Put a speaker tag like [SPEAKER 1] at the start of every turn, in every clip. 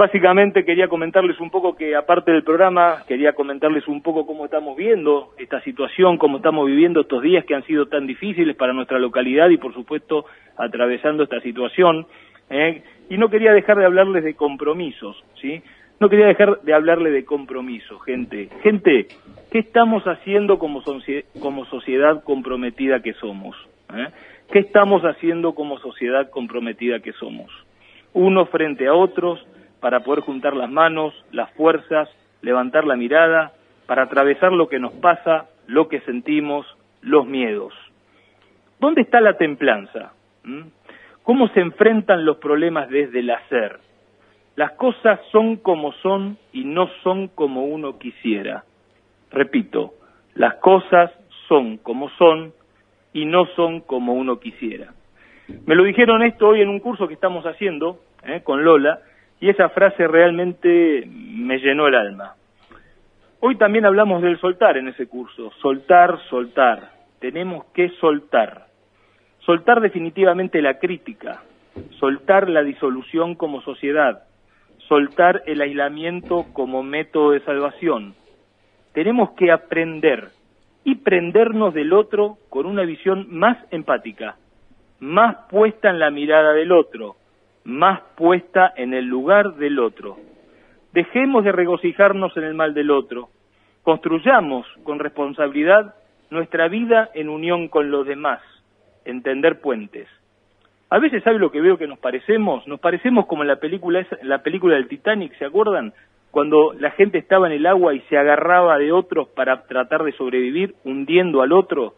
[SPEAKER 1] Básicamente quería comentarles un poco que aparte del programa, quería comentarles un poco cómo estamos viendo esta situación, cómo estamos viviendo estos días que han sido tan difíciles para nuestra localidad y por supuesto atravesando esta situación. ¿eh? Y no quería dejar de hablarles de compromisos, ¿sí? No quería dejar de hablarle de compromisos, gente. Gente, ¿qué estamos haciendo como, como sociedad comprometida que somos? ¿Eh? ¿Qué estamos haciendo como sociedad comprometida que somos? Unos frente a otros, para poder juntar las manos, las fuerzas, levantar la mirada, para atravesar lo que nos pasa, lo que sentimos, los miedos. ¿Dónde está la templanza? ¿Mm? ¿Cómo se enfrentan los problemas desde el hacer? Las cosas son como son y no son como uno quisiera. Repito, las cosas son como son y no son como uno quisiera. Me lo dijeron esto hoy en un curso que estamos haciendo ¿eh? con Lola y esa frase realmente me llenó el alma. Hoy también hablamos del soltar en ese curso, soltar, soltar. Tenemos que soltar. Soltar definitivamente la crítica, soltar la disolución como sociedad, soltar el aislamiento como método de salvación. Tenemos que aprender y prendernos del otro con una visión más empática, más puesta en la mirada del otro, más puesta en el lugar del otro. Dejemos de regocijarnos en el mal del otro. Construyamos con responsabilidad nuestra vida en unión con los demás, entender puentes. A veces, ¿sabe lo que veo que nos parecemos? Nos parecemos como en la película, la película del Titanic, ¿se acuerdan? Cuando la gente estaba en el agua y se agarraba de otros para tratar de sobrevivir, hundiendo al otro.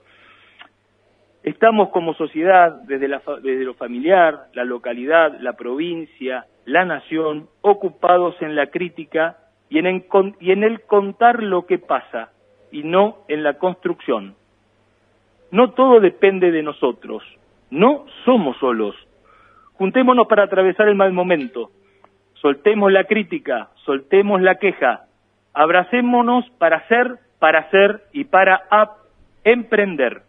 [SPEAKER 1] Estamos como sociedad, desde, lo familiar, la localidad, la provincia, la nación, ocupados en la crítica y en, el contar lo que pasa y no en la construcción. No todo depende de nosotros, no somos solos. Juntémonos para atravesar el mal momento. Soltemos la crítica, soltemos la queja. Abracémonos para ser, para hacer y para emprender.